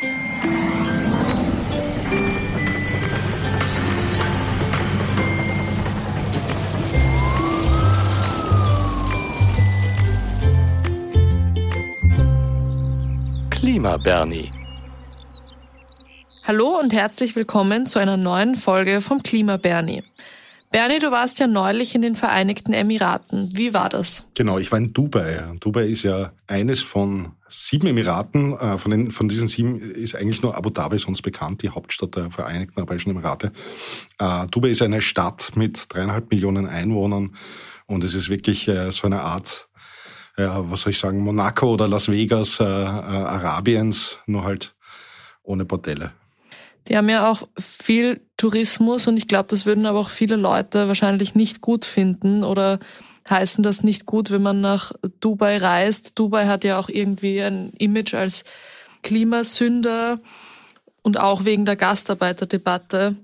Klima Bernie. Hallo und herzlich willkommen zu einer neuen Folge vom Klima Bernie. Bernie, du warst ja neulich in den Vereinigten Emiraten. Wie war das? Genau, ich war in Dubai. Dubai ist ja eines von sieben Emiraten. Äh, von, den, von diesen sieben ist eigentlich nur Abu Dhabi sonst bekannt, die Hauptstadt der Vereinigten Arabischen Emirate. Äh, Dubai ist eine Stadt mit dreieinhalb Millionen Einwohnern und es ist wirklich äh, so eine Art, was soll ich sagen, Monaco oder Las Vegas Arabiens, nur halt ohne Bordelle. Die haben ja auch viel Tourismus und ich glaube, das würden aber auch viele Leute wahrscheinlich nicht gut finden oder heißen das nicht gut, wenn man nach Dubai reist. Dubai hat ja auch irgendwie ein Image als Klimasünder und auch wegen der Gastarbeiterdebatte.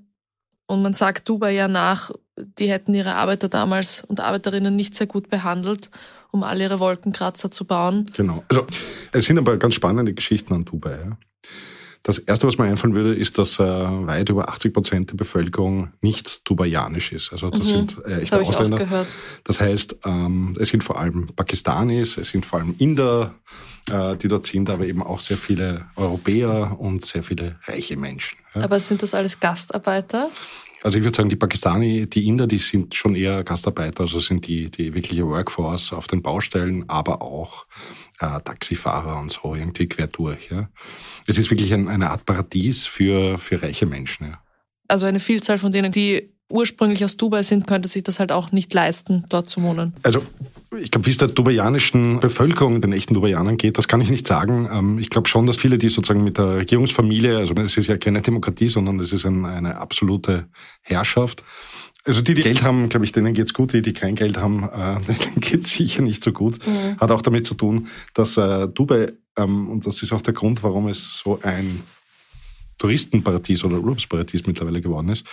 Und man sagt Dubai ja nach, die hätten ihre Arbeiter damals und Arbeiterinnen nicht sehr gut behandelt, um all ihre Wolkenkratzer zu bauen. Genau. Also es sind aber ganz spannende Geschichten an Dubai. Ja. Das Erste, was mir einfallen würde, ist, dass äh, weit über 80 Prozent der Bevölkerung nicht dubaianisch ist. Also das mhm, sind äh, echte das Ausländer. gehört. Das heißt, ähm, es sind vor allem Pakistanis, es sind vor allem Inder, äh, die dort sind, aber eben auch sehr viele Europäer und sehr viele reiche Menschen. Ja. Aber sind das alles Gastarbeiter? Also ich würde sagen, die Pakistani, die Inder, die sind schon eher Gastarbeiter, also sind die, die wirkliche Workforce auf den Baustellen, aber auch äh, Taxifahrer und so irgendwie quer durch. Ja. Es ist wirklich ein, eine Art Paradies für, für reiche Menschen. Ja. Also eine Vielzahl von denen, die ursprünglich aus Dubai sind, könnte sich das halt auch nicht leisten, dort zu wohnen. Also ich glaube, wie es der dubaianischen Bevölkerung, den echten Dubaianern geht, das kann ich nicht sagen. Ähm, ich glaube schon, dass viele, die sozusagen mit der Regierungsfamilie, also es ist ja keine Demokratie, sondern es ist eine absolute Herrschaft. Also die, die Geld haben, glaube ich, denen geht's gut. Die, die kein Geld haben, äh, denen geht's sicher nicht so gut. Mhm. Hat auch damit zu tun, dass äh, Dubai, ähm, und das ist auch der Grund, warum es so ein Touristenparadies oder Urlaubsparadies mittlerweile geworden ist.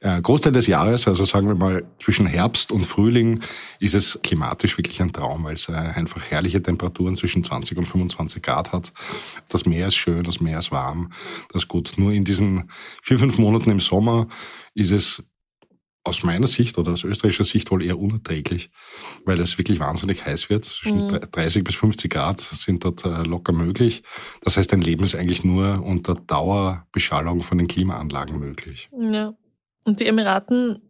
Äh, Großteil des Jahres, also sagen wir mal zwischen Herbst und Frühling, ist es klimatisch wirklich ein Traum, weil es äh, einfach herrliche Temperaturen zwischen 20 und 25 Grad hat. Das Meer ist schön, das Meer ist warm, das ist gut. Nur in diesen vier, fünf Monaten im Sommer ist es aus meiner Sicht oder aus österreichischer Sicht wohl eher unerträglich, weil es wirklich wahnsinnig heiß wird. Zwischen mhm. 30 bis 50 Grad sind dort äh, locker möglich. Das heißt, dein Leben ist eigentlich nur unter Dauerbeschallung von den Klimaanlagen möglich. Ja. Und die Emiraten,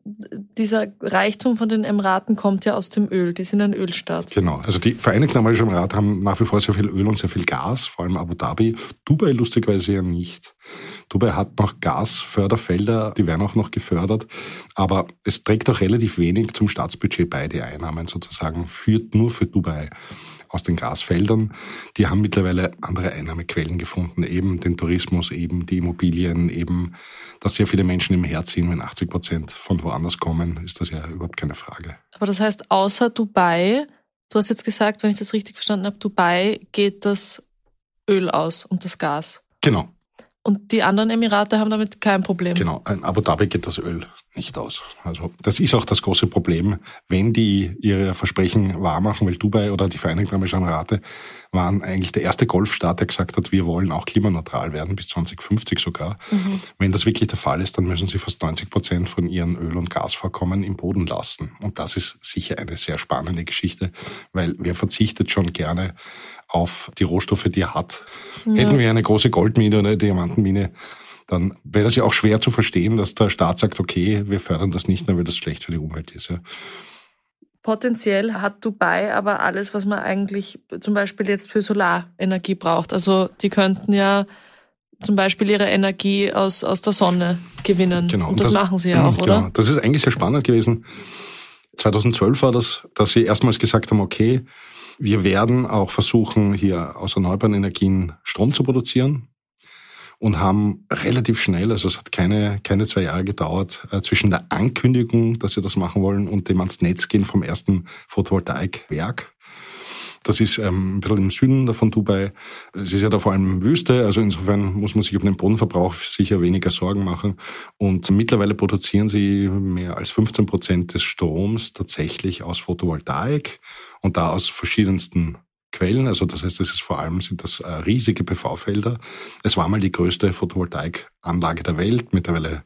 dieser Reichtum von den Emiraten kommt ja aus dem Öl. Die sind ein Ölstaat. Genau. Also die Vereinigten Arabischen Emirate haben nach wie vor sehr viel Öl und sehr viel Gas, vor allem Abu Dhabi. Dubai lustigerweise ja nicht. Dubai hat noch Gasförderfelder, die werden auch noch gefördert. Aber es trägt auch relativ wenig zum Staatsbudget bei, die Einnahmen sozusagen, führt nur für Dubai aus den Grasfeldern. Die haben mittlerweile andere Einnahmequellen gefunden, eben den Tourismus, eben die Immobilien, eben, dass sehr viele Menschen im Herz sind, wenn 80 Prozent von woanders kommen, ist das ja überhaupt keine Frage. Aber das heißt, außer Dubai, du hast jetzt gesagt, wenn ich das richtig verstanden habe, Dubai geht das Öl aus und das Gas. Genau. Und die anderen Emirate haben damit kein Problem. Genau, in Abu Dhabi geht das Öl nicht aus. Also das ist auch das große Problem, wenn die ihre Versprechen wahrmachen, weil Dubai oder die Vereinigten Arabischen Emirate waren eigentlich der erste Golfstaat, der gesagt hat, wir wollen auch klimaneutral werden, bis 2050 sogar. Mhm. Wenn das wirklich der Fall ist, dann müssen sie fast 90 Prozent von ihren Öl- und Gasvorkommen im Boden lassen. Und das ist sicher eine sehr spannende Geschichte, weil wer verzichtet schon gerne auf die Rohstoffe, die er hat. Ja. Hätten wir eine große Goldmine oder eine Diamantenmine, dann wäre es ja auch schwer zu verstehen, dass der Staat sagt, okay, wir fördern das nicht mehr, weil das schlecht für die Umwelt ist. Ja. Potenziell hat Dubai aber alles, was man eigentlich zum Beispiel jetzt für Solarenergie braucht. Also die könnten ja zum Beispiel ihre Energie aus, aus der Sonne gewinnen. Genau. Und das, das machen sie ja auch, genau. oder? Das ist eigentlich sehr spannend gewesen. 2012 war das, dass sie erstmals gesagt haben, okay, wir werden auch versuchen, hier aus erneuerbaren Energien Strom zu produzieren und haben relativ schnell, also es hat keine, keine zwei Jahre gedauert, äh, zwischen der Ankündigung, dass sie das machen wollen und dem ans Netz gehen vom ersten Photovoltaikwerk. Das ist ähm, ein bisschen im Süden von Dubai. Es ist ja da vor allem Wüste, also insofern muss man sich um den Bodenverbrauch sicher weniger Sorgen machen. Und mittlerweile produzieren sie mehr als 15 Prozent des Stroms tatsächlich aus Photovoltaik und da aus verschiedensten Quellen. Also das heißt, es ist vor allem sind das äh, riesige PV-Felder. Es war mal die größte Photovoltaikanlage der Welt, mittlerweile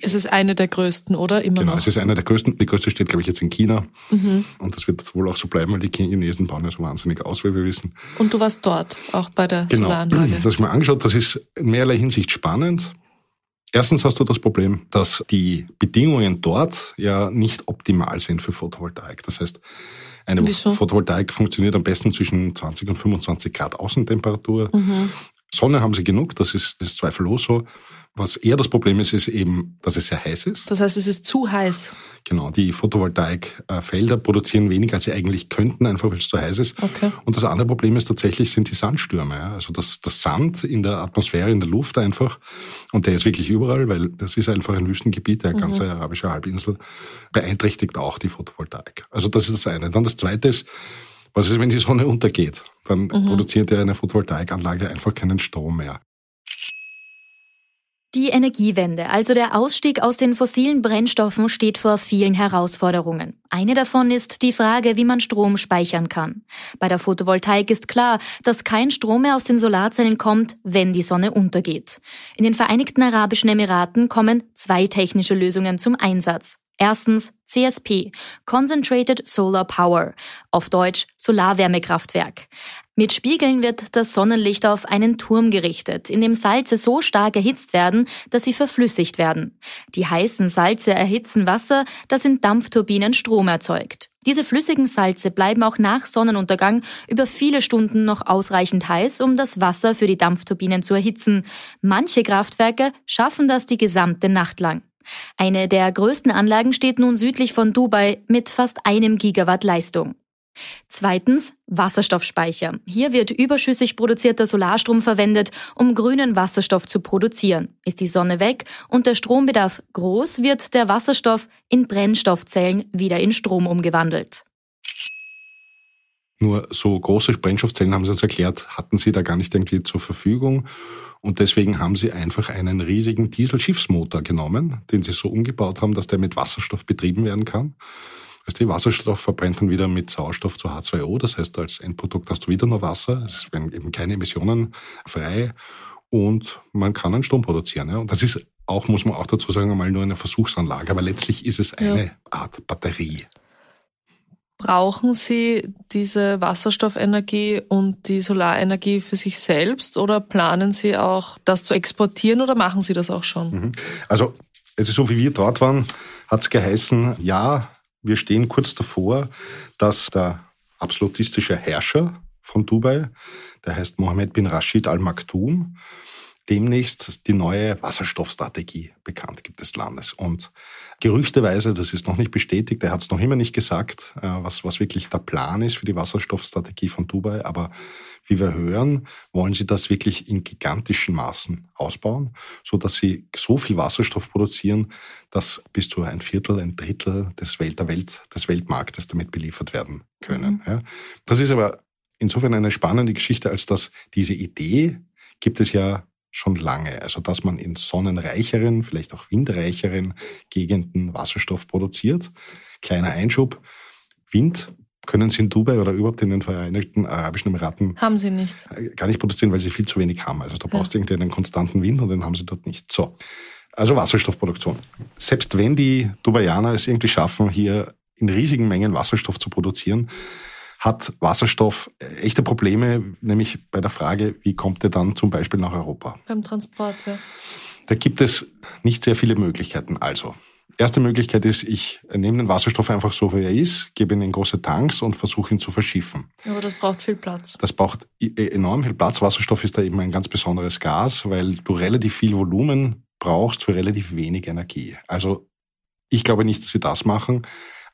es ist eine der größten, oder? Immer genau, noch. es ist eine der größten. Die größte steht, glaube ich, jetzt in China. Mhm. Und das wird wohl auch so bleiben, weil die Chinesen bauen ja so wahnsinnig aus, wie wir wissen. Und du warst dort, auch bei der genau. Solaranlage. Das habe ich mir angeschaut. Das ist in mehrerlei Hinsicht spannend. Erstens hast du das Problem, dass die Bedingungen dort ja nicht optimal sind für Photovoltaik. Das heißt, eine Wieso? Photovoltaik funktioniert am besten zwischen 20 und 25 Grad Außentemperatur. Mhm. Sonne haben sie genug, das ist, das ist zweifellos so. Was eher das Problem ist, ist eben, dass es sehr heiß ist. Das heißt, es ist zu heiß. Genau, die Photovoltaikfelder produzieren weniger, als sie eigentlich könnten, einfach weil es zu heiß ist. Okay. Und das andere Problem ist tatsächlich, sind die Sandstürme. Also das, das Sand in der Atmosphäre, in der Luft einfach. Und der ist wirklich überall, weil das ist einfach ein Wüstengebiet, der mhm. ganze arabische Halbinsel, beeinträchtigt auch die Photovoltaik. Also das ist das eine. Dann das zweite ist, was ist, wenn die Sonne untergeht? Dann mhm. produziert ja eine Photovoltaikanlage einfach keinen Strom mehr. Die Energiewende, also der Ausstieg aus den fossilen Brennstoffen, steht vor vielen Herausforderungen. Eine davon ist die Frage, wie man Strom speichern kann. Bei der Photovoltaik ist klar, dass kein Strom mehr aus den Solarzellen kommt, wenn die Sonne untergeht. In den Vereinigten Arabischen Emiraten kommen zwei technische Lösungen zum Einsatz. Erstens CSP, Concentrated Solar Power, auf Deutsch Solarwärmekraftwerk. Mit Spiegeln wird das Sonnenlicht auf einen Turm gerichtet, in dem Salze so stark erhitzt werden, dass sie verflüssigt werden. Die heißen Salze erhitzen Wasser, das in Dampfturbinen Strom erzeugt. Diese flüssigen Salze bleiben auch nach Sonnenuntergang über viele Stunden noch ausreichend heiß, um das Wasser für die Dampfturbinen zu erhitzen. Manche Kraftwerke schaffen das die gesamte Nacht lang. Eine der größten Anlagen steht nun südlich von Dubai mit fast einem Gigawatt Leistung. Zweitens Wasserstoffspeicher. Hier wird überschüssig produzierter Solarstrom verwendet, um grünen Wasserstoff zu produzieren. Ist die Sonne weg und der Strombedarf groß, wird der Wasserstoff in Brennstoffzellen wieder in Strom umgewandelt. Nur so große Brennstoffzellen haben sie uns erklärt, hatten sie da gar nicht irgendwie zur Verfügung. Und deswegen haben sie einfach einen riesigen Dieselschiffsmotor genommen, den sie so umgebaut haben, dass der mit Wasserstoff betrieben werden kann. Also die Wasserstoff verbrennt dann wieder mit Sauerstoff zu H2O. Das heißt, als Endprodukt hast du wieder nur Wasser. Es werden eben keine Emissionen frei und man kann einen Strom produzieren. Ja. Und das ist auch, muss man auch dazu sagen, einmal nur eine Versuchsanlage. Aber letztlich ist es eine ja. Art Batterie. Brauchen Sie diese Wasserstoffenergie und die Solarenergie für sich selbst oder planen Sie auch, das zu exportieren oder machen Sie das auch schon? Mhm. Also, ist so, wie wir dort waren, hat es geheißen, ja, wir stehen kurz davor, dass der absolutistische Herrscher von Dubai, der heißt Mohammed bin Rashid Al Maktoum, demnächst die neue Wasserstoffstrategie bekannt gibt des Landes. Und gerüchteweise, das ist noch nicht bestätigt, er hat es noch immer nicht gesagt, äh, was, was wirklich der Plan ist für die Wasserstoffstrategie von Dubai, aber wie wir hören, wollen sie das wirklich in gigantischen Maßen ausbauen, so dass sie so viel Wasserstoff produzieren, dass bis zu ein Viertel, ein Drittel des Welt, der Welt, des Weltmarktes damit beliefert werden können. Mhm. Ja. Das ist aber insofern eine spannende Geschichte, als dass diese Idee gibt es ja schon lange. Also dass man in sonnenreicheren, vielleicht auch windreicheren Gegenden Wasserstoff produziert. Kleiner Einschub. Wind können sie in Dubai oder überhaupt in den Vereinigten Arabischen Emiraten haben sie nicht. Äh, gar nicht produzieren, weil sie viel zu wenig haben. Also da brauchst du irgendwie einen konstanten Wind und den haben sie dort nicht. So. Also Wasserstoffproduktion. Selbst wenn die Dubaianer es irgendwie schaffen, hier in riesigen Mengen Wasserstoff zu produzieren, hat Wasserstoff äh, echte Probleme, nämlich bei der Frage, wie kommt er dann zum Beispiel nach Europa? Beim Transport, ja. Da gibt es nicht sehr viele Möglichkeiten. Also, Erste Möglichkeit ist, ich nehme den Wasserstoff einfach so, wie er ist, gebe ihn in große Tanks und versuche ihn zu verschiffen. Aber das braucht viel Platz. Das braucht e-, enorm viel Platz. Wasserstoff ist da eben ein ganz besonderes Gas, weil du relativ viel Volumen brauchst für relativ wenig Energie. Also ich glaube nicht, dass sie das machen.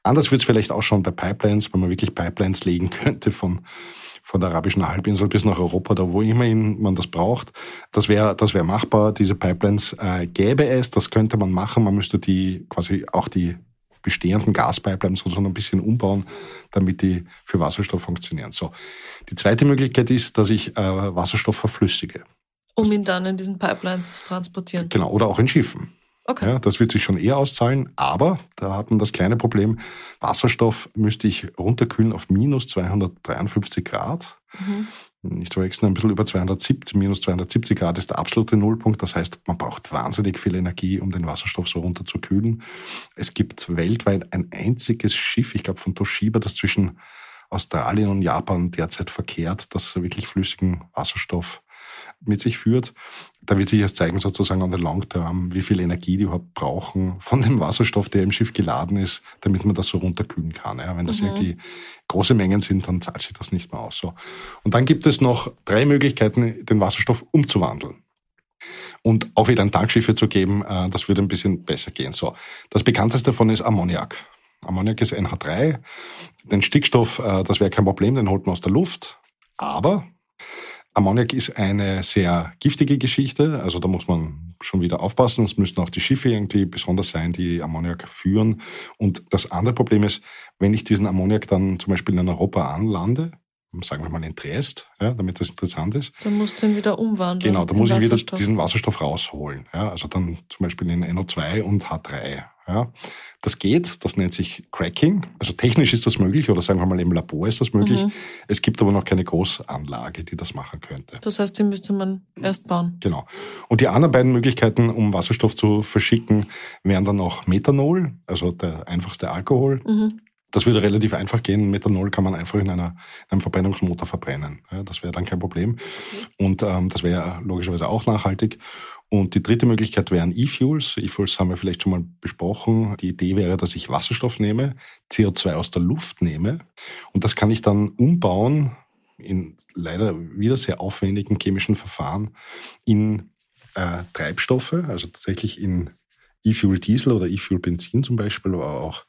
Anders wird es vielleicht auch schon bei Pipelines, wenn man wirklich Pipelines legen könnte von von der arabischen Halbinsel bis nach Europa, da wo immerhin man das braucht. Das wäre das wäre machbar. Diese Pipelines äh, gäbe es, das könnte man machen. Man müsste die quasi auch die bestehenden Gaspipelines so ein bisschen umbauen, damit die für Wasserstoff funktionieren. So. Die zweite Möglichkeit ist, dass ich äh, Wasserstoff verflüssige. Um ihn dann in diesen Pipelines zu transportieren. Genau, oder auch in Schiffen. Okay. Ja, das wird sich schon eher auszahlen, aber da hat man das kleine Problem, Wasserstoff müsste ich runterkühlen auf minus 253 Grad. Mhm. Nicht verwechseln, ein bisschen über 270, minus 270 Grad ist der absolute Nullpunkt. Das heißt, man braucht wahnsinnig viel Energie, um den Wasserstoff so runterzukühlen. Es gibt weltweit ein einziges Schiff, ich glaube von Toshiba, das zwischen Australien und Japan derzeit verkehrt, das wirklich flüssigen Wasserstoff mit sich führt. Da wird sich erst zeigen, sozusagen an der Long Term, wie viel Energie die überhaupt brauchen von dem Wasserstoff, der im Schiff geladen ist, damit man das so runterkühlen kann. Ja, wenn das mhm. irgendwie große Mengen sind, dann zahlt sich das nicht mehr aus. So. Und dann gibt es noch drei Möglichkeiten, den Wasserstoff umzuwandeln und auch wieder ein Tankschiffe zu geben, äh, das würde ein bisschen besser gehen. So, das bekannteste davon ist Ammoniak. Ammoniak ist NH3. Den Stickstoff, äh, das wäre kein Problem, den holt man aus der Luft. Aber Ammoniak ist eine sehr giftige Geschichte, also da muss man schon wieder aufpassen. Es müssten auch die Schiffe irgendwie besonders sein, die Ammoniak führen. Und das andere Problem ist, wenn ich diesen Ammoniak dann zum Beispiel in Europa anlande, sagen wir mal in Triest, ja, damit das interessant ist. Dann musst du ihn wieder umwandeln. Genau, da muss ich wieder diesen Wasserstoff rausholen. Ja, also dann zum Beispiel in NO2 und H3. Ja. Das geht, das nennt sich Cracking. Also technisch ist das möglich oder sagen wir mal im Labor ist das möglich. Mhm. Es gibt aber noch keine Großanlage, die das machen könnte. Das heißt, die müsste man erst bauen. Genau. Und die anderen beiden Möglichkeiten, um Wasserstoff zu verschicken, wären dann noch Methanol, also der einfachste Alkohol. Mhm. Das würde relativ einfach gehen. Methanol kann man einfach in, einer, in einem Verbrennungsmotor verbrennen. Ja, das wäre dann kein Problem. Und ähm, das wäre logischerweise auch nachhaltig. Und die dritte Möglichkeit wären E-Fuels. E-Fuels haben wir vielleicht schon mal besprochen. Die Idee wäre, dass ich Wasserstoff nehme, CO2 aus der Luft nehme und das kann ich dann umbauen in leider wieder sehr aufwendigen chemischen Verfahren in äh, Treibstoffe, also tatsächlich in E-Fuel Diesel oder E-Fuel Benzin zum Beispiel, aber auch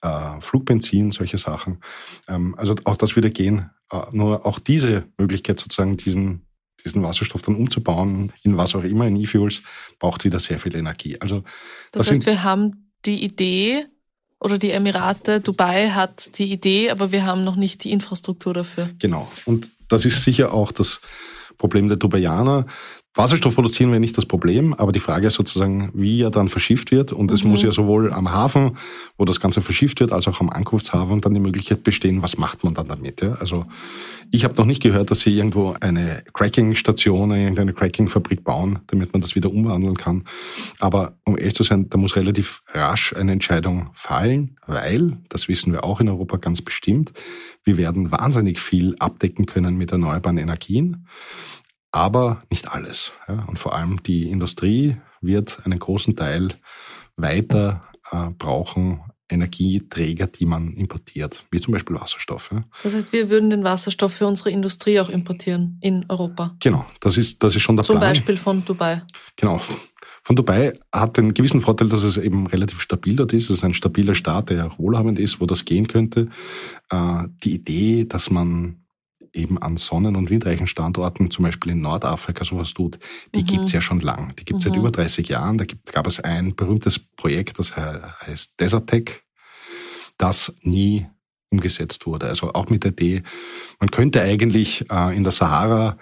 äh, Flugbenzin, solche Sachen. Ähm, also auch das würde gehen. Äh, nur auch diese Möglichkeit sozusagen diesen diesen Wasserstoff dann umzubauen in was auch immer, in E-Fuels, braucht wieder sehr viel Energie. Also das, das heißt, wir haben die Idee oder die Emirate, Dubai hat die Idee, aber wir haben noch nicht die Infrastruktur dafür. Genau. Und das ist sicher auch das Problem der Dubaianer, Wasserstoff produzieren wäre nicht das Problem, aber die Frage ist sozusagen, wie er dann verschifft wird. Und es mhm. muss ja sowohl am Hafen, wo das Ganze verschifft wird, als auch am Ankunftshafen dann die Möglichkeit bestehen, was macht man dann damit. Ja? Also ich habe noch nicht gehört, dass sie irgendwo eine Cracking-Station, irgendeine Cracking-Fabrik bauen, damit man das wieder umwandeln kann. Aber um ehrlich zu sein, da muss relativ rasch eine Entscheidung fallen, weil, das wissen wir auch in Europa ganz bestimmt, wir werden wahnsinnig viel abdecken können mit erneuerbaren Energien aber nicht alles. Ja. Und vor allem die Industrie wird einen großen Teil weiter äh, brauchen, Energieträger, die man importiert, wie zum Beispiel Wasserstoff. Ja. Das heißt, wir würden den Wasserstoff für unsere Industrie auch importieren in Europa. Genau, das ist, das ist schon der zum Plan. Zum Beispiel von Dubai. Genau. Von Dubai hat den gewissen Vorteil, dass es eben relativ stabil dort ist. Es ist ein stabiler Staat, der wohlhabend ist, wo das gehen könnte. Äh, die Idee, dass man eben an sonnen- und windreichen Standorten, zum Beispiel in Nordafrika, sowas tut, die mhm. gibt's ja schon lang. Die gibt's mhm. seit über 30 Jahren. Da gibt, gab es ein berühmtes Projekt, das heißt Desertec, das nie umgesetzt wurde. Also auch mit der Idee, man könnte eigentlich äh, in der Sahara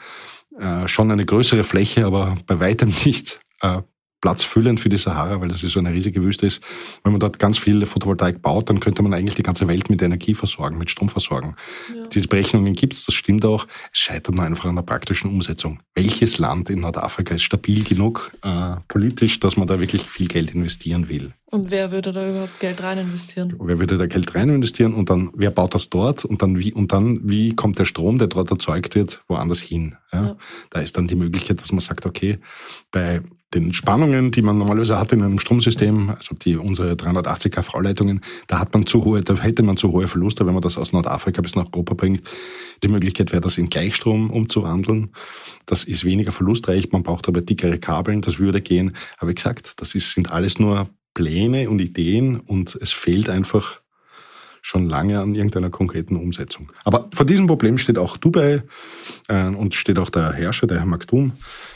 äh, schon eine größere Fläche, aber bei weitem nicht äh, platzfüllend für die Sahara, weil das ist so eine riesige Wüste ist. Wenn man dort ganz viel Photovoltaik baut, dann könnte man eigentlich die ganze Welt mit Energie versorgen, mit Strom versorgen. Ja. Diese Berechnungen gibt's, das stimmt auch. Es scheitert nur einfach an der praktischen Umsetzung. Welches Land in Nordafrika ist stabil genug äh, politisch, dass man da wirklich viel Geld investieren will? Und wer würde da überhaupt Geld rein investieren? Wer würde da Geld rein investieren und dann, wer baut das dort und dann wie, und dann, wie kommt der Strom, der dort erzeugt wird, woanders hin? Ja? ja. Da ist dann die Möglichkeit, dass man sagt, okay, bei den Spannungen, die man normalerweise hat in einem Stromsystem, also die unsere 380 kV-Leitungen, da hat man zu hohe, da hätte man zu hohe Verluste, wenn man das aus Nordafrika bis nach Europa bringt. Die Möglichkeit wäre, das in Gleichstrom umzuwandeln. Das ist weniger verlustreich, man braucht aber dickere Kabeln, das würde gehen. Aber wie gesagt, das ist, sind alles nur Pläne und Ideen und es fehlt einfach schon lange an irgendeiner konkreten Umsetzung. Aber vor diesem Problem steht auch Dubai äh, und steht auch der Herrscher, der Herr Maktoum,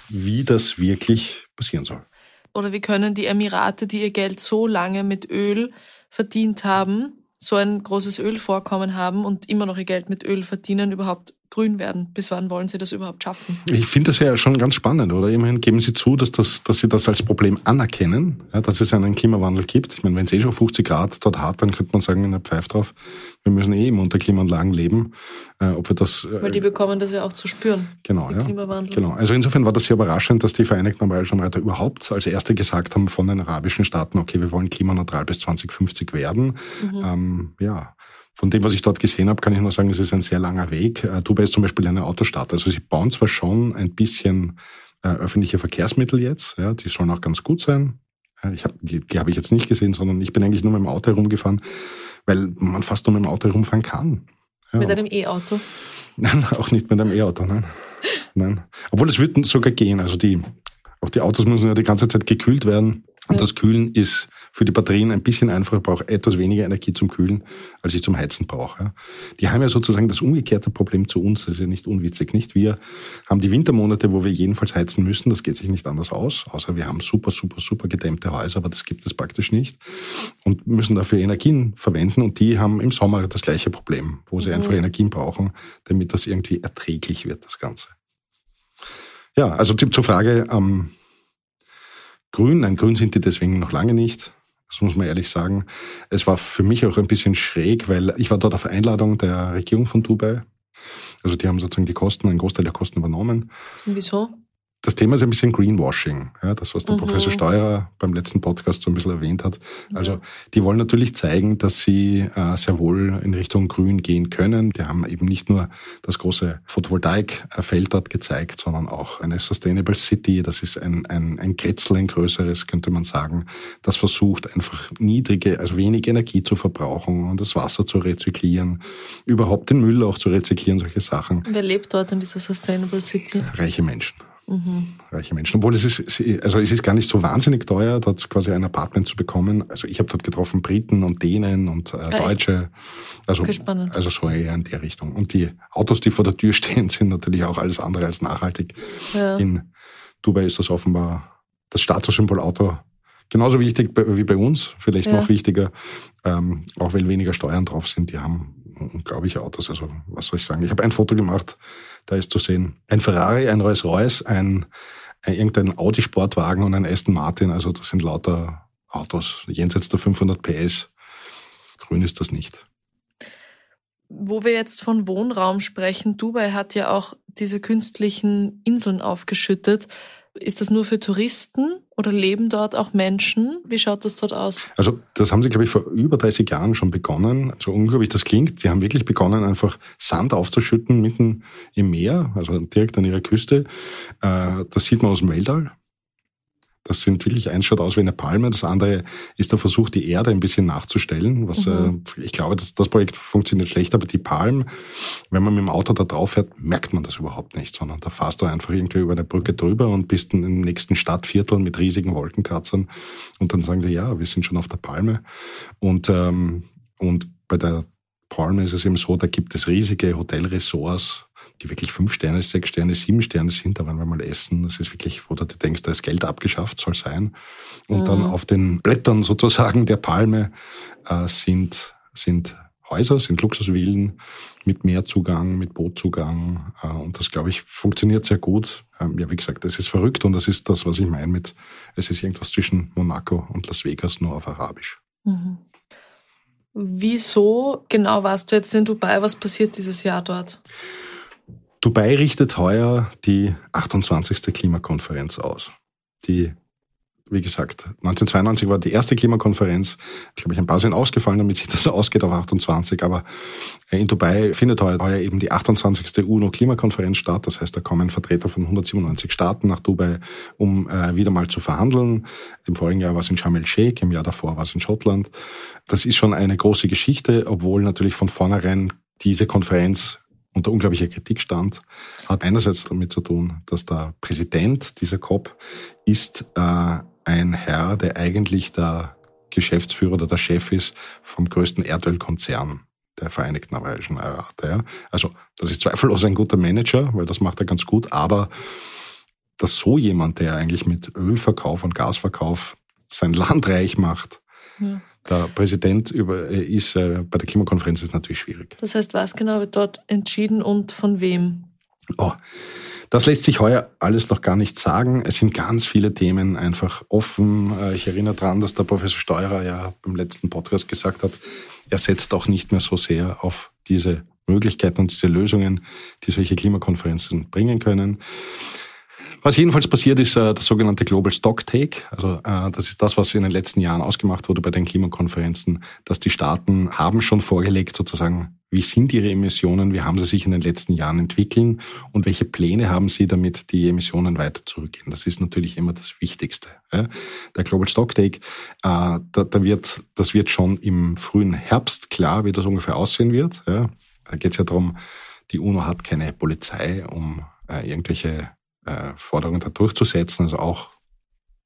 wie das wirklich passieren soll. Oder wie können die Emirate, die ihr Geld so lange mit Öl verdient haben, so ein großes Ölvorkommen haben und immer noch ihr Geld mit Öl verdienen, überhaupt grün werden? Bis wann wollen Sie das überhaupt schaffen? Ich finde das ja schon ganz spannend, oder? Immerhin geben Sie zu, dass, das, dass Sie das als Problem anerkennen, ja, dass es einen Klimawandel gibt. Ich meine, wenn es eh schon 50 Grad dort hat, dann könnte man sagen, in der Pfeif drauf, wir müssen eh immer unter Klimaanlagen leben. Äh, ob wir das, äh, Weil die bekommen das ja auch zu spüren. Genau, ja. Genau. Also insofern war das sehr überraschend, dass die Vereinigten Arabischen Emiraten überhaupt als erste gesagt haben von den arabischen Staaten, okay, wir wollen klimaneutral bis 2050 werden. Mhm. Ähm, ja, von dem, was ich dort gesehen habe, kann ich nur sagen, es ist ein sehr langer Weg. Äh, Dubai ist zum Beispiel eine Autostadt. Also sie bauen zwar schon ein bisschen äh, öffentliche Verkehrsmittel jetzt, ja, die sollen auch ganz gut sein. Ich hab, die die habe ich jetzt nicht gesehen, sondern ich bin eigentlich nur mit dem Auto herumgefahren, weil man fast nur mit dem Auto herumfahren kann. Ja. Mit einem E-Auto? Nein, auch nicht mit einem E-Auto, nein. nein. Obwohl es wird sogar gehen. Also die, auch die Autos müssen ja die ganze Zeit gekühlt werden. Und ja. das Kühlen ist für die Batterien ein bisschen einfacher, brauche etwas weniger Energie zum Kühlen, als ich zum Heizen brauche. Die haben ja sozusagen das umgekehrte Problem zu uns. Das ist ja nicht unwitzig. Nicht wir haben die Wintermonate, wo wir jedenfalls heizen müssen. Das geht sich nicht anders aus, außer wir haben super, super, super gedämmte Häuser, aber das gibt es praktisch nicht und müssen dafür Energien verwenden. Und die haben im Sommer das gleiche Problem, wo sie mhm. einfach Energien brauchen, damit das irgendwie erträglich wird, das Ganze. Ja, also zur Frage, ähm, grün, nein, grün sind die deswegen noch lange nicht. Das muss man ehrlich sagen. Es war für mich auch ein bisschen schräg, weil ich war dort auf Einladung der Regierung von Dubai. Also die haben sozusagen die Kosten, einen Großteil der Kosten übernommen. Wieso? Das Thema ist ein bisschen Greenwashing, ja, das, was der mhm. Professor Steurer beim letzten Podcast so ein bisschen erwähnt hat. Also die wollen natürlich zeigen, dass sie äh, sehr wohl in Richtung Grün gehen können. Die haben eben nicht nur das große Photovoltaikfeld dort gezeigt, sondern auch eine Sustainable City. Das ist ein, ein, ein Kretzel, ein größeres, könnte man sagen, das versucht einfach niedrige, also wenig Energie zu verbrauchen und das Wasser zu rezyklieren, überhaupt den Müll auch zu rezyklieren, solche Sachen. Wer lebt dort in dieser Sustainable City? Reiche Menschen. Mhm. Reiche Menschen. Obwohl es ist, also es ist gar nicht so wahnsinnig teuer, dort quasi ein Apartment zu bekommen. Also ich habe dort getroffen Briten und Dänen und äh, ah, Deutsche. Also, also so eher in der Richtung. Und die Autos, die vor der Tür stehen, sind natürlich auch alles andere als nachhaltig. Ja. In Dubai ist das offenbar das Statussymbol Auto genauso wichtig wie bei uns, vielleicht ja. noch wichtiger, ähm, auch weil weniger Steuern drauf sind. Die haben unglaubliche Autos. Also was soll ich sagen? Ich habe ein Foto gemacht da ist zu sehen ein Ferrari, ein Rolls-Royce, ein, ein irgendein Audi-Sportwagen und ein Aston Martin. Also das sind lauter Autos jenseits der 500 PS. Grün ist das nicht. Wo wir jetzt von Wohnraum sprechen, Dubai hat ja auch diese künstlichen Inseln aufgeschüttet. Ist das nur für Touristen oder leben dort auch Menschen? Wie schaut das dort aus? Also das haben sie, glaube ich, vor über 30 Jahren schon begonnen. So unglaublich das klingt. Sie haben wirklich begonnen, einfach Sand aufzuschütten mitten im Meer, also direkt an ihrer Küste. Äh, das sieht man aus dem Weltall. Das sind wirklich, eins schaut aus wie eine Palme, das andere ist der Versuch, die Erde ein bisschen nachzustellen. Was mhm. äh, ich glaube, das, das Projekt funktioniert schlecht, aber die Palm, wenn man mit dem Auto da drauf fährt, merkt man das überhaupt nicht, sondern da fährst du einfach irgendwie über eine Brücke drüber und bist in den nächsten Stadtviertel mit riesigen Wolkenkratzern und dann sagen die, ja, wir sind schon auf der Palme. Und, ähm, und bei der Palme ist es eben so, da gibt es riesige Hotelresorts, die wirklich fünf Sterne, sechs Sterne, sieben Sterne sind, da wollen wir mal essen. Das ist wirklich, wo du denkst, da ist Geld abgeschafft, soll sein. Und mhm. dann auf den Blättern sozusagen der Palme äh, sind, sind Häuser, sind Luxusvillen mit Meerzugang, mit Bootzugang. Äh, und das, glaube ich, funktioniert sehr gut. Ähm, ja, wie gesagt, es ist verrückt und das ist das, was ich meine mit, es ist irgendwas zwischen Monaco und Las Vegas, nur auf Arabisch. Mhm. Wieso genau warst du jetzt in Dubai? Was passiert dieses Jahr dort? Dubai richtet heuer die 28. Klimakonferenz aus. Die, wie gesagt, 1992 war die erste Klimakonferenz. Ich glaube, ich ein paar sind ausgefallen, damit sich das so ausgeht auf 28. Aber äh, in Dubai findet heuer eben die 28. UNO-Klimakonferenz statt. Das heißt, da kommen Vertreter von 197 Staaten nach Dubai, um äh, wieder mal zu verhandeln. Im vorigen Jahr war es in Sharm el-Sheikh, im Jahr davor war es in Schottland. Das ist schon eine große Geschichte, obwohl natürlich von vornherein diese Konferenz unter unglaublicher Kritik stand, hat einerseits damit zu tun, dass der Präsident dieser COP ist äh, ein Herr, der eigentlich der Geschäftsführer oder der Chef ist vom größten Erdölkonzern der Vereinigten Arabischen Emirate. Ja. Also das ist zweifellos ein guter Manager, weil das macht er ganz gut, aber dass so jemand, der eigentlich mit Ölverkauf und Gasverkauf sein Land reich macht, ja. Der Präsident über, äh, ist äh, bei der Klimakonferenz ist natürlich schwierig. Das heißt, was genau wird dort entschieden und von wem? Oh, das lässt sich heuer alles noch gar nicht sagen. Es sind ganz viele Themen einfach offen. Äh, ich erinnere daran, dass der Professor Steurer ja beim letzten Podcast gesagt hat, er setzt auch nicht mehr so sehr auf diese Möglichkeiten und diese Lösungen, die solche Klimakonferenzen bringen können. Was jedenfalls passiert, ist äh, das sogenannte Global Stock Take. Also äh, das ist das, was in den letzten Jahren ausgemacht wurde bei den Klimakonferenzen, dass die Staaten haben schon vorgelegt, sozusagen, wie sind ihre Emissionen, wie haben sie sich in den letzten Jahren entwickeln und welche Pläne haben sie, damit die Emissionen weiter zurückgehen. Das ist natürlich immer das Wichtigste. Ja. Der Global Stock Take, äh, da, da wird, das wird schon im frühen Herbst klar, wie das ungefähr aussehen wird. Ja. Da geht es ja darum, die UNO hat keine Polizei, um äh, irgendwelche äh, Forderungen da durchzusetzen, also auch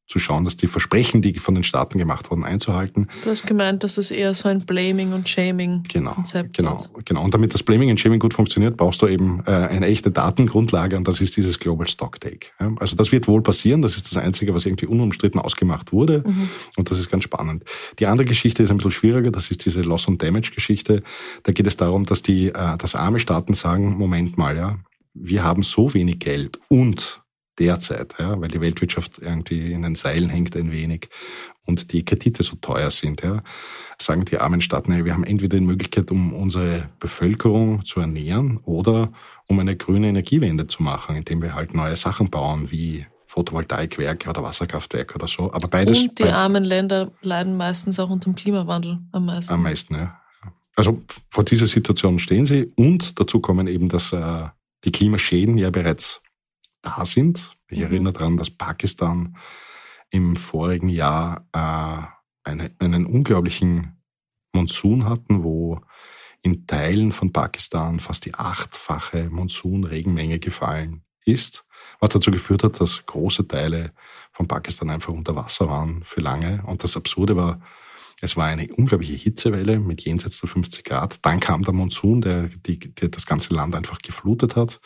zu schauen, dass die Versprechen, die von den Staaten gemacht wurden, einzuhalten. Du hast gemeint, dass es eher so ein Blaming und Shaming genau, Konzept genau, ist. Genau. Und damit das Blaming und Shaming gut funktioniert, brauchst du eben äh, eine echte Datengrundlage und das ist dieses Global Stock Take. Ja, also das wird wohl passieren. Das ist das Einzige, was irgendwie unumstritten ausgemacht wurde. Mhm. Und das ist ganz spannend. Die andere Geschichte ist ein bisschen schwieriger. Das ist diese Loss and Damage Geschichte. Da geht es darum, dass die, äh, dass arme Staaten sagen, Moment mal, ja, wir haben so wenig Geld und derzeit, ja, weil die Weltwirtschaft irgendwie in den Seilen hängt ein wenig und die Kredite so teuer sind, ja, sagen die armen Staaten, hey, wir haben entweder die Möglichkeit, um unsere Bevölkerung zu ernähren oder um eine grüne Energiewende zu machen, indem wir halt neue Sachen bauen, wie Photovoltaikwerke oder Wasserkraftwerke oder so. Aber beides. Und die armen Länder leiden meistens auch unter dem Klimawandel am meisten. Am meisten, ja. Also vor dieser Situation stehen sie und dazu kommen eben, dass äh, die Klimaschäden ja bereits da sind. Ich mhm. erinnere daran, dass Pakistan im vorigen Jahr äh, eine, einen unglaublichen Monsun hatten, wo in Teilen von Pakistan fast die achtfache Monsunregenmenge gefallen ist, was dazu geführt hat, dass große Teile von Pakistan einfach unter Wasser waren für lange. Und das Absurde war, es war eine unglaubliche Hitzewelle mit jenseits der 50 Grad. Dann kam der Monsun, der, die, der das ganze Land einfach geflutet hat.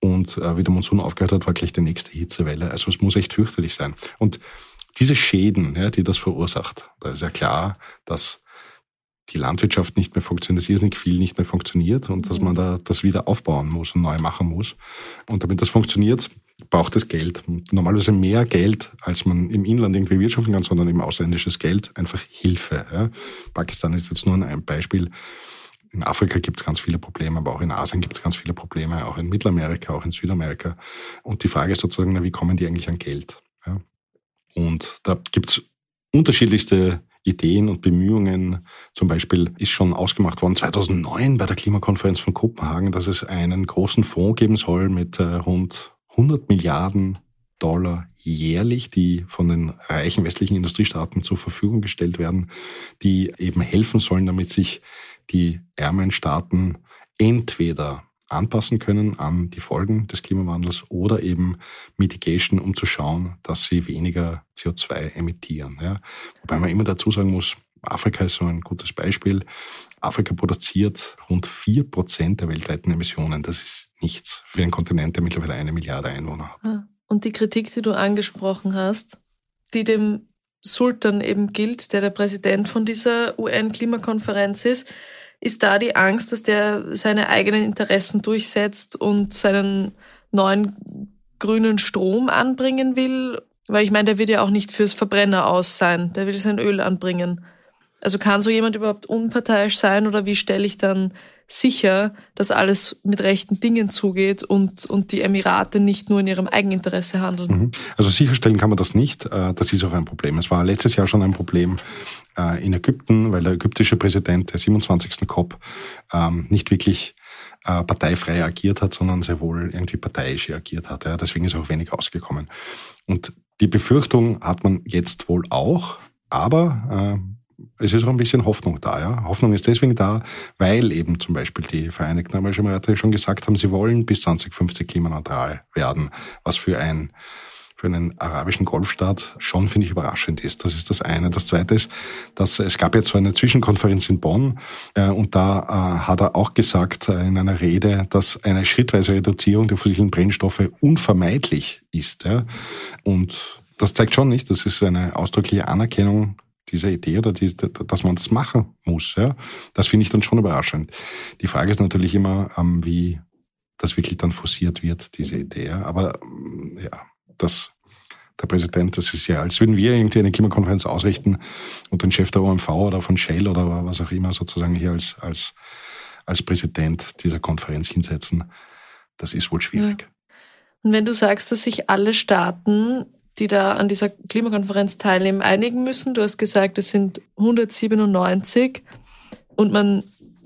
Und äh, wie der Monsun aufgehört hat, war gleich die nächste Hitzewelle. Also es muss echt fürchterlich sein. Und diese Schäden, ja, die das verursacht, da ist ja klar, dass die Landwirtschaft nicht mehr funktioniert, dass irrsinnig viel nicht mehr funktioniert und dass man da das wieder aufbauen muss und neu machen muss. Und damit das funktioniert, braucht es Geld. Normalerweise mehr Geld, als man im Inland irgendwie wirtschaften kann, sondern eben ausländisches Geld, einfach Hilfe. Ja. Pakistan ist jetzt nur ein Beispiel. In Afrika gibt es ganz viele Probleme, aber auch in Asien gibt es ganz viele Probleme, auch in Mittelamerika, auch in Südamerika. Und die Frage ist sozusagen, na, wie kommen die eigentlich an Geld? Ja. Und da gibt es unterschiedlichste Ideen und Bemühungen. Zum Beispiel ist schon ausgemacht worden 2009 bei der Klimakonferenz von Kopenhagen, dass es einen großen Fonds geben soll mit äh, rund 100 Milliarden Dollar jährlich, die von den reichen westlichen Industriestaaten zur Verfügung gestellt werden, die eben helfen sollen, damit sich die ärmeren Staaten entweder anpassen können an die Folgen des Klimawandels oder eben Mitigation, um zu schauen, dass sie weniger CO2 emittieren. Ja. Wobei man immer dazu sagen muss, Afrika ist so ein gutes Beispiel. Afrika produziert rund vier Prozent der weltweiten Emissionen. Das ist nichts für einen Kontinent, der mittlerweile eine Milliarde Einwohner hat. Ah, und die Kritik, die du angesprochen hast, die dem Sultan eben gilt, der der Präsident von dieser UN-Klimakonferenz ist, ist da die Angst, dass der seine eigenen Interessen durchsetzt und seinen neuen grünen Strom anbringen will? Weil ich meine, der wird ja auch nicht fürs Verbrenner aus sein, der will sein Öl anbringen. Also kann so jemand überhaupt unparteiisch sein oder wie stelle ich dann sicher, dass alles mit rechten Dingen zugeht und, und die Emirate nicht nur in ihrem Eigeninteresse handeln? Mhm. Also sicherstellen kann man das nicht. Äh, das ist auch ein Problem. Es war letztes Jahr schon ein Problem äh, in Ägypten, weil der ägyptische Präsident der 27. COP ähm, nicht wirklich äh, parteifrei agiert hat, sondern sehr wohl irgendwie parteiisch agiert hat. Deswegen ist auch wenig rausgekommen. Und die Befürchtung hat man jetzt wohl auch, aber es ist auch ein bisschen Hoffnung da. Ja? Hoffnung ist deswegen da, weil eben zum Beispiel die Vereinigten Arabischen Emirate schon gesagt haben, sie wollen bis 2050 klimaneutral werden, was für ein für einen arabischen Golfstaat schon, finde ich, überraschend ist. Das ist das eine. Das zweite ist, dass es gab jetzt so eine Zwischenkonferenz in Bonn äh, und da äh, hat er auch gesagt äh, in einer Rede, dass eine schrittweise Reduzierung der fossilen Brennstoffe unvermeidlich ist. Ja? Und das zeigt schon nicht, das ist eine ausdrückliche Anerkennung diese Idee oder die, dass man das machen muss. Ja? Das finde ich dann schon überraschend. Die Frage ist natürlich immer, ähm, wie das wirklich dann forciert wird, diese Idee. Aber ähm, ja, das, der Präsident, das ist ja, als würden wir irgendwie eine Klimakonferenz ausrichten und den Chef der OMV oder von Shell oder was auch immer sozusagen hier als, als, als Präsident dieser Konferenz hinsetzen. Das ist wohl schwierig. Ja. Und wenn du sagst, dass sich alle Staaten die da an dieser Klimakonferenz teilnehmen, einigen müssen. Du hast gesagt, es sind 197 und man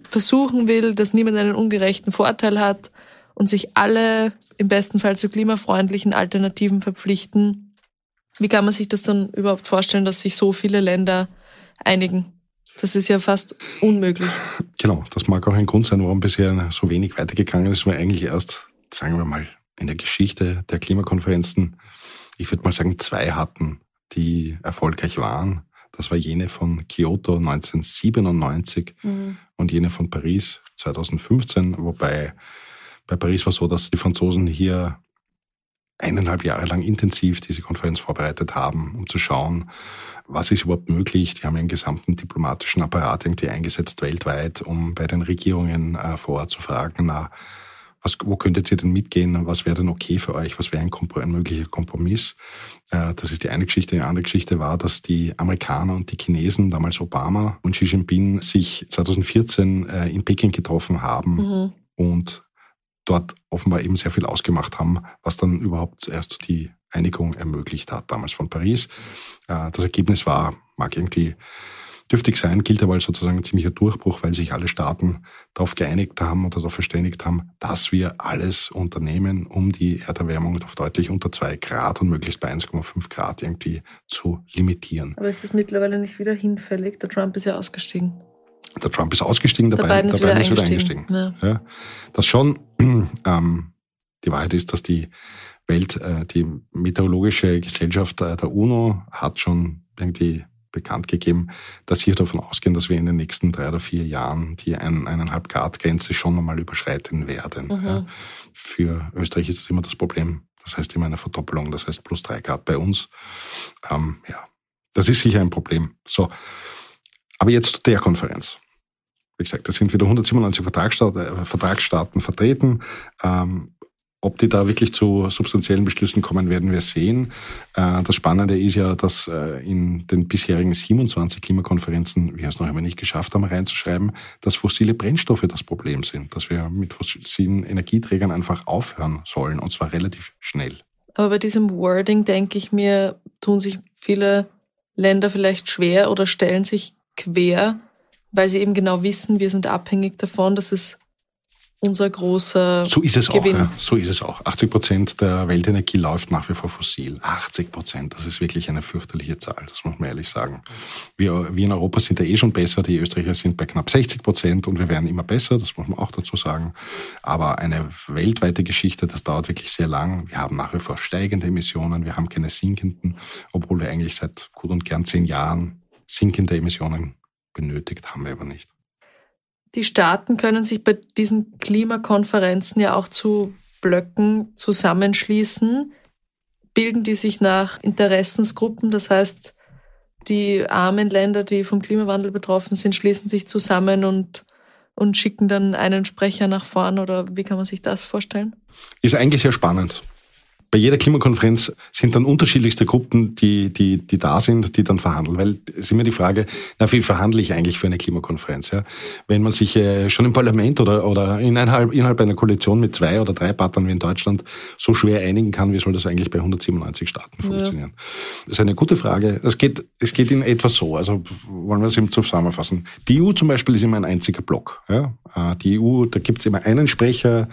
versuchen will, dass niemand einen ungerechten Vorteil hat und sich alle im besten Fall zu klimafreundlichen Alternativen verpflichten. Wie kann man sich das dann überhaupt vorstellen, dass sich so viele Länder einigen? Das ist ja fast unmöglich. Genau, das mag auch ein Grund sein, warum bisher so wenig weitergegangen ist, weil eigentlich erst, sagen wir mal, in der Geschichte der Klimakonferenzen ich würde mal sagen, zwei hatten, die erfolgreich waren. Das war jene von Kyoto 1997 mhm. und jene von Paris 2015, wobei bei Paris war so, dass die Franzosen hier eineinhalb Jahre lang intensiv diese Konferenz vorbereitet haben, um zu schauen, was ist überhaupt möglich. Die haben ihren gesamten diplomatischen Apparat irgendwie eingesetzt weltweit, um bei den Regierungen äh, vor Ort zu fragen, na, was, wo könntet ihr denn mitgehen? Was wäre denn okay für euch? Was wäre ein, ein, möglicher Kompromiss? Äh, das ist die eine Geschichte. Die andere Geschichte war, dass die Amerikaner und die Chinesen, damals Obama und Xi Jinping, sich 2014 äh, in Peking getroffen haben mhm. und dort offenbar eben sehr viel ausgemacht haben, was dann überhaupt erst die Einigung ermöglicht hat, damals von Paris. Äh, das Ergebnis war, mag irgendwie dürftig sein, gilt aber als sozusagen ein ziemlicher Durchbruch, weil sich alle Staaten darauf geeinigt haben oder darauf verständigt haben, dass wir alles unternehmen, um die Erderwärmung auf deutlich unter zwei Grad und möglichst bei 1,5 Grad irgendwie zu limitieren. Aber ist das mittlerweile nicht wieder hinfällig? Der Trump ist ja ausgestiegen. Der Trump ist ausgestiegen, der, der Biden, ist, der Biden wieder, ist wieder eingestiegen. Ja. Ja. Das schon, ähm, die Wahrheit ist, dass die Welt, äh, die meteorologische Gesellschaft der UNO hat schon irgendwie bekannt gegeben, dass sie davon ausgehen, dass wir in den nächsten drei oder vier Jahren die ein, eineinhalb Grad Grenze schon einmal überschreiten werden. Mhm. Ja. Für Österreich ist das immer das Problem. Das heißt immer eine Verdoppelung, das heißt plus drei Grad bei uns. Ähm, ja, das ist sicher ein Problem. So. Aber jetzt zu der Konferenz. Wie gesagt, da sind wieder 197 Vertragsstaaten, äh, Vertragsstaaten vertreten. Ähm, ob die da wirklich zu substanziellen Beschlüssen kommen, werden wir sehen. Äh, das Spannende ist ja, dass äh, in den bisherigen 27 Klimakonferenzen wir es noch immer nicht geschafft haben, reinzuschreiben, dass fossile Brennstoffe das Problem sind, dass wir mit fossilen Energieträgern einfach aufhören sollen, und zwar relativ schnell. Aber bei diesem Wording denke ich mir, tun sich viele Länder vielleicht schwer oder stellen sich quer, weil sie eben genau wissen, wir sind abhängig davon, dass es unser großer so ist es Gewinn. Auch, ja. So ist es auch. 80 Prozent der Weltenergie läuft nach wie vor fossil. 80 Prozent, das ist wirklich eine fürchterliche Zahl, das muss man ehrlich sagen. Wir, wir in Europa sind ja eh schon besser, die Österreicher sind bei knapp 60 Prozent und wir werden immer besser, das muss man auch dazu sagen. Aber eine weltweite Geschichte, das dauert wirklich sehr lang. Wir haben nach wie vor steigende Emissionen, wir haben keine sinkenden, obwohl wir eigentlich seit gut und gern zehn Jahren sinkende Emissionen benötigt haben wir aber nicht. Die Staaten können sich bei diesen Klimakonferenzen ja auch zu Blöcken zusammenschließen. Bilden die sich nach Interessensgruppen, das heißt, die armen Länder, die vom Klimawandel betroffen sind, schließen sich zusammen und, und schicken dann einen Sprecher nach vorn oder wie kann man sich das vorstellen? Ist eigentlich sehr spannend bei jeder Klimakonferenz sind dann unterschiedlichste Gruppen, die, die, die da sind, die dann verhandeln. Weil es ist immer die Frage, na, wie verhandle ich eigentlich für eine Klimakonferenz? Ja? Wenn man sich äh, schon im Parlament oder, oder innerhalb, innerhalb einer Koalition mit zwei oder drei Partnern wie in Deutschland so schwer einigen kann, wie soll das eigentlich bei 197 Staaten funktionieren? Ja. Das ist eine gute Frage. Es geht, es geht in etwa so. Also wollen wir es eben zusammenfassen. Die EU zum Beispiel ist immer ein einziger Block. Ja? Äh, die EU, da gibt es immer einen Sprecher,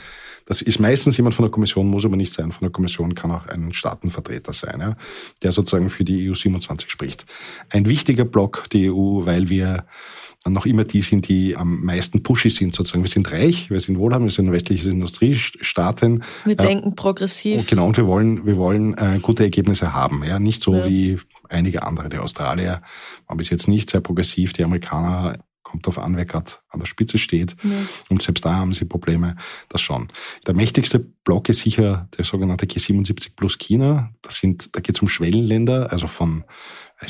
das ist meistens jemand von der Kommission, muss aber nicht sein. Von der Kommission kann auch ein Staatenvertreter sein, ja, der sozusagen für die EU 27 spricht. Ein wichtiger Block, die EU, weil wir noch immer die sind, die am meisten pushy sind sozusagen. Wir sind reich, wir sind wohlhabend, wir sind westliche Industriestaaten. Wir äh, denken progressiv. Genau, und wir wollen, wir wollen äh, gute Ergebnisse haben. Ja, Nicht so ja. wie einige andere. Die Australier waren bis jetzt nicht sehr progressiv, die Amerikaner kommt darauf an, wer gerade an der Spitze steht. Ja. Und selbst da haben sie Probleme, das schon. Der mächtigste Block ist sicher der sogenannte G77 plus China. Das sind, da geht es um Schwellenländer, also von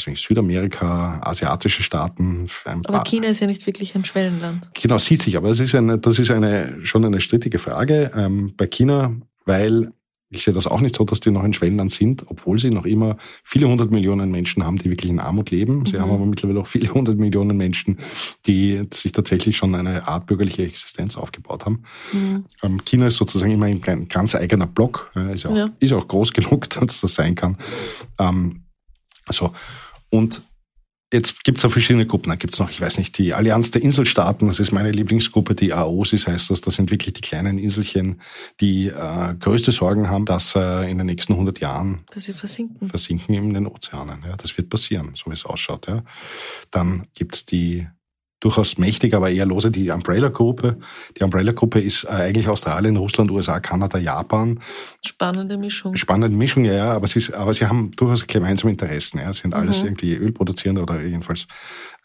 nicht, Südamerika, asiatische Staaten. Aber China ist ja nicht wirklich ein Schwellenland. Genau, sieht sich, aber es ist eine, das ist eine, schon eine strittige Frage ähm, bei China, weil ich sehe das auch nicht so, dass die noch in Schwellenland sind, obwohl sie noch immer viele hundert Millionen Menschen haben, die wirklich in Armut leben. Sie mhm. haben aber mittlerweile auch viele hundert Millionen Menschen, die sich tatsächlich schon eine Art bürgerliche Existenz aufgebaut haben. Mhm. Ähm, China ist sozusagen immer ein ganz eigener Block, ist auch, ja. ist auch groß genug, dass das sein kann. Ähm, so. Und Jetzt gibt es auch verschiedene Gruppen. Da gibt es noch, ich weiß nicht, die Allianz der Inselstaaten, das ist meine Lieblingsgruppe, die AOSIS heißt das. Das sind wirklich die kleinen Inselchen, die äh, größte Sorgen haben, dass äh, in den nächsten 100 Jahren dass sie versinken. versinken in den Ozeanen. Ja, das wird passieren, so wie es ausschaut. Ja. Dann gibt's die durchaus mächtig, aber eher lose die Umbrella-Gruppe. Die Umbrella-Gruppe ist äh, eigentlich Australien, Russland, USA, Kanada, Japan. Spannende Mischung. Spannende Mischung, ja, ja, aber sie, ist, aber sie haben durchaus gemeinsame Interessen. Ja. Sie sind mhm. alles irgendwie Ölproduzierende oder jedenfalls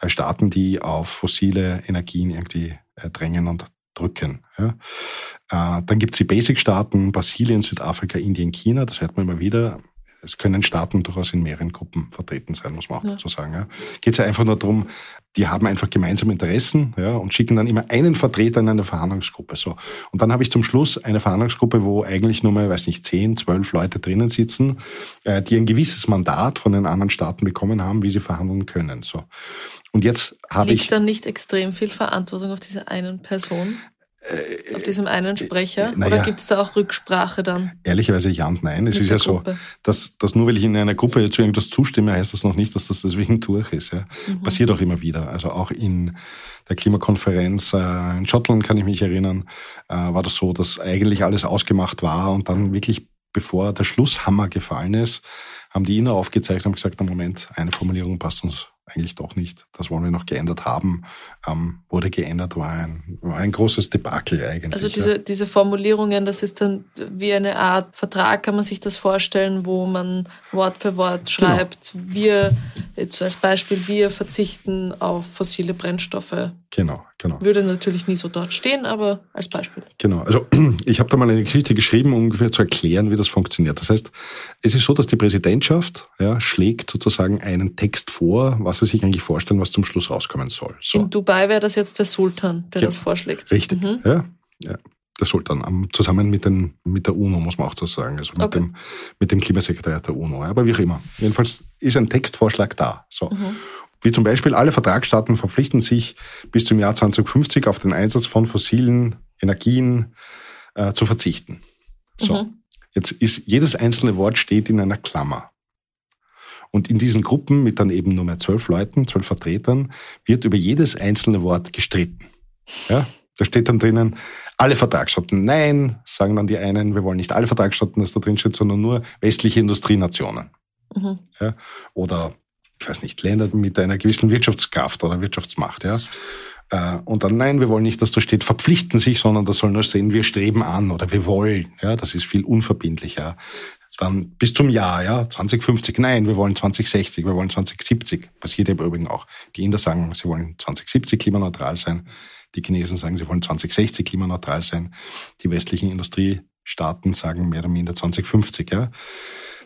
äh, Staaten, die auf fossile Energien irgendwie äh, drängen und drücken. Ja. Dann gibt's die Basic-Staaten, Brasilien, Südafrika, Indien, China, das hört man immer wieder es können Staaten durchaus in mehreren Gruppen vertreten sein, muss man auch ja. dazu sagen. Ja. Geht es ja einfach nur darum, die haben einfach gemeinsame Interessen ja, und schicken dann immer einen Vertreter in eine Verhandlungsgruppe. So. Und dann habe ich zum Schluss eine Verhandlungsgruppe, wo eigentlich nur mal, weiß nicht, zehn, zwölf Leute drinnen sitzen, äh, die ein gewisses Mandat von den anderen Staaten bekommen haben, wie sie verhandeln können. So. Und jetzt habe ich. Liegt dann nicht extrem viel Verantwortung auf diese einen Person? Auf diesem einen Sprecher? Naja, Oder gibt es da auch Rücksprache dann? Ehrlicherweise ja und nein. Es ist ja Gruppe. so, dass, dass nur weil ich in einer Gruppe zu irgendwas zustimme, heißt das noch nicht, dass das deswegen durch ist. Ja. Mhm. Passiert auch immer wieder. Also auch in der Klimakonferenz äh, in Schottland, kann ich mich erinnern, äh, war das so, dass eigentlich alles ausgemacht war und dann wirklich, bevor der Schlusshammer gefallen ist, haben die Inner aufgezeigt und gesagt, na Moment, eine Formulierung passt uns eigentlich doch nicht. Das wollen wir noch geändert haben. Ähm, wurde geändert, war ein, war ein großes Debakel eigentlich. Also diese, ja. diese Formulierungen, das ist dann wie eine Art Vertrag, kann man sich das vorstellen, wo man Wort für Wort genau. schreibt, genau. wir, jetzt als Beispiel, wir verzichten auf fossile Brennstoffe. Genau, genau. Würde natürlich nie so dort stehen, aber als Beispiel. Genau, also ich habe da mal eine Geschichte geschrieben, um ungefähr zu erklären, wie das funktioniert. Das heißt, es ist so, dass die Präsidentschaft ja, schlägt sozusagen einen Text vor, was sie sich eigentlich vorstellen, was zum Schluss rauskommen soll. So. In Dubai wäre das jetzt der Sultan, der ja, das vorschlägt. Richtig, mhm. ja, ja. Der Sultan, zusammen mit, den, mit der UNO, muss man auch so sagen, also mit, okay. dem, mit dem Klimasekretariat der UNO. Aber wie auch immer. Jedenfalls ist ein Textvorschlag da. So. Mhm. Wie zum Beispiel alle Vertragsstaaten verpflichten sich bis zum Jahr 2050 auf den Einsatz von fossilen Energien äh, zu verzichten. So. Mhm. Jetzt ist jedes einzelne Wort steht in einer Klammer. Und in diesen Gruppen mit dann eben nur mehr zwölf Leuten, zwölf Vertretern, wird über jedes einzelne Wort gestritten. Ja, da steht dann drinnen, alle Vertragsstaaten. Nein, sagen dann die einen, wir wollen nicht alle Vertragsstaaten, das da drin steht, sondern nur westliche Industrienationen. Mhm. Ja, oder, ich weiß nicht, Länder mit einer gewissen Wirtschaftskraft oder Wirtschaftsmacht. Ja. Äh, und dann, nein, wir wollen nicht, dass da steht, verpflichten sich, sondern da soll nur stehen, wir streben an oder wir wollen. Ja, das ist viel unverbindlicher dann bis zum Jahr, ja, 2050, nein, wir wollen 2060, wir wollen 2070. Passiert im Übrigen auch. Die Inder sagen, sie wollen 2070 klimaneutral sein. Die Chinesen sagen, sie wollen 2060 klimaneutral sein. Die westlichen Industriestaaten sagen mehr oder minder 2050, ja.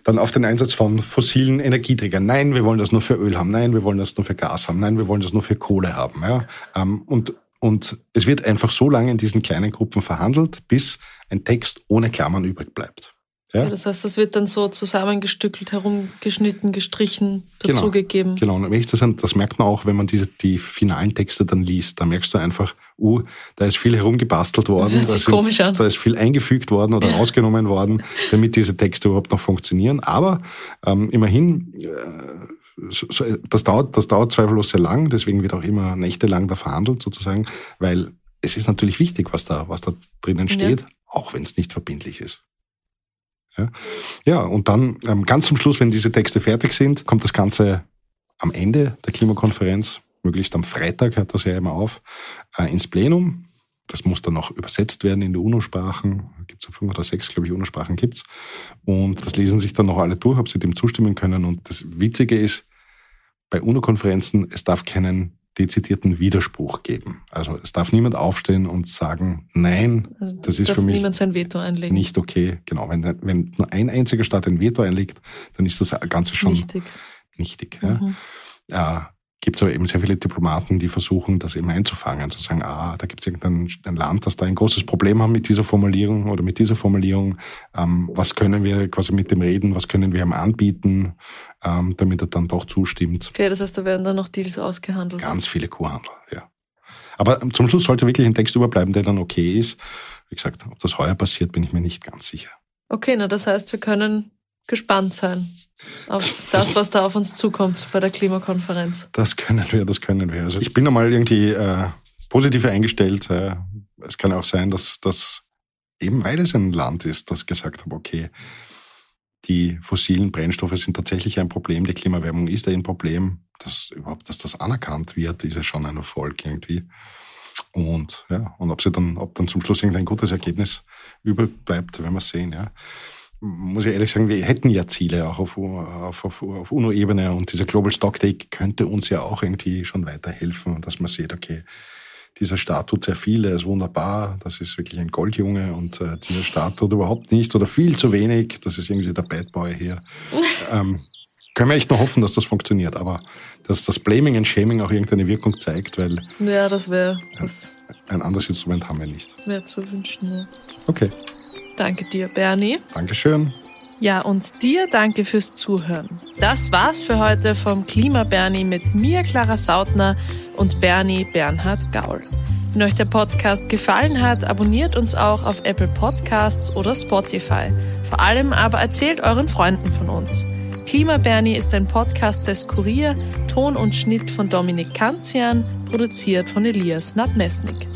Dann auf den Einsatz von fossilen Energieträgern. Nein, wir wollen das nur für Öl haben. Nein, wir wollen das nur für Gas haben. Nein, wir wollen das nur für Kohle haben, ja. Ähm, und, und es wird einfach so lange in diesen kleinen Gruppen verhandelt, bis ein Text ohne Klammern übrig bleibt. Ja? ja? das heißt, das wird dann so zusammengestückelt, herumgeschnitten, gestrichen, dazugegeben. Genau, genau. Und das, das merkt man auch, wenn man diese, die finalen Texte dann liest. Da merkst du einfach, uh, da ist viel herumgebastelt worden. Das da, komisch an. da ist viel eingefügt worden oder ja. rausgenommen worden, damit diese Texte überhaupt noch funktionieren. Aber ähm, immerhin, äh, so, so, das, dauert, das dauert zweifellos sehr lang, deswegen wird auch immer nächtelang da verhandelt sozusagen, weil es ist natürlich wichtig, was da, was da drinnen steht, ja. auch wenn es nicht verbindlich ist. Ja, ja und dann ähm, ganz zum Schluss, wenn diese Texte fertig sind, kommt das Ganze am Ende der Klimakonferenz, möglichst am Freitag hört das ja immer auf, äh, ins Plenum. Das muss dann auch übersetzt werden in die UNO-Sprachen. Gibt es fünf oder sechs, glaube ich, UNO-Sprachen gibt's. Und das lesen sich dann noch alle durch, ob sie dem zustimmen können. Und das Witzige ist, bei UNO-Konferenzen, es darf keinen dezidierten Widerspruch geben. Also es darf niemand aufstehen und sagen, nein, also das ist für mich niemand sein Veto einlegen. nicht okay. Genau, wenn, wenn nur ein einziger Staat ein Veto einlegt, dann ist das Ganze schon nichtig. nichtig ja. Mhm. Ja, gibt es aber eben sehr viele Diplomaten, die versuchen, das eben einzufangen, zu sagen, ah, da gibt es irgendein ein Land, das da ein großes Problem hat mit dieser Formulierung oder mit dieser Formulierung. Ähm, was können wir quasi mit dem reden, was können wir ihm anbieten, ähm, damit er dann doch zustimmt. Okay, das heißt, da werden dann noch Deals ausgehandelt. Ganz viele Kuhhandler, ja. Aber zum Schluss sollte wirklich ein Text überbleiben, der dann okay ist. Wie gesagt, ob das heuer passiert, bin ich mir nicht ganz sicher. Okay, na das heißt, wir können gespannt sein auf das, was da auf uns zukommt bei der Klimakonferenz. Das können wir, das können wir. Also ich bin einmal irgendwie äh, positiv eingestellt. Äh, es kann auch sein, dass das eben weil es ein Land ist, das gesagt hat, okay, die fossilen Brennstoffe sind tatsächlich ein Problem, die Klimawärmung ist ein Problem. Dass überhaupt, dass das anerkannt wird, ist ja schon ein Erfolg irgendwie. Und ja, und ob sie dann, ob dann zum Schluss irgendein gutes Ergebnis überbleibt, werden wir sehen, ja muss ich ehrlich sagen, wir hätten ja Ziele auch auf, auf, auf, auf UNO-Ebene und dieser Global Stock Take könnte uns ja auch irgendwie schon weiterhelfen, dass man sieht, okay, dieser Staat tut sehr viel, er ist wunderbar, das ist wirklich ein Goldjunge und äh, dieser Staat tut überhaupt nichts oder viel zu wenig, das ist irgendwie der Bad Boy hier. ähm, können wir echt nur hoffen, dass das funktioniert, aber dass das Blaming and Shaming auch irgendeine Wirkung zeigt, weil ja, das wäre ein anderes Instrument haben wir nicht. Wäre zu wünschen, ja. Okay. Danke dir, Bernie. Dankeschön. Ja, und dir danke fürs Zuhören. Das war's für heute vom Klima Bernie mit mir, Clara Sautner und Bernie Bernhard Gaul. Wenn euch der Podcast gefallen hat, abonniert uns auch auf Apple Podcasts oder Spotify. Vor allem aber erzählt euren Freunden von uns. Klima Bernie ist ein Podcast des Kurier, Ton und Schnitt von Dominik Kanzian, produziert von Elias Nadmesnik.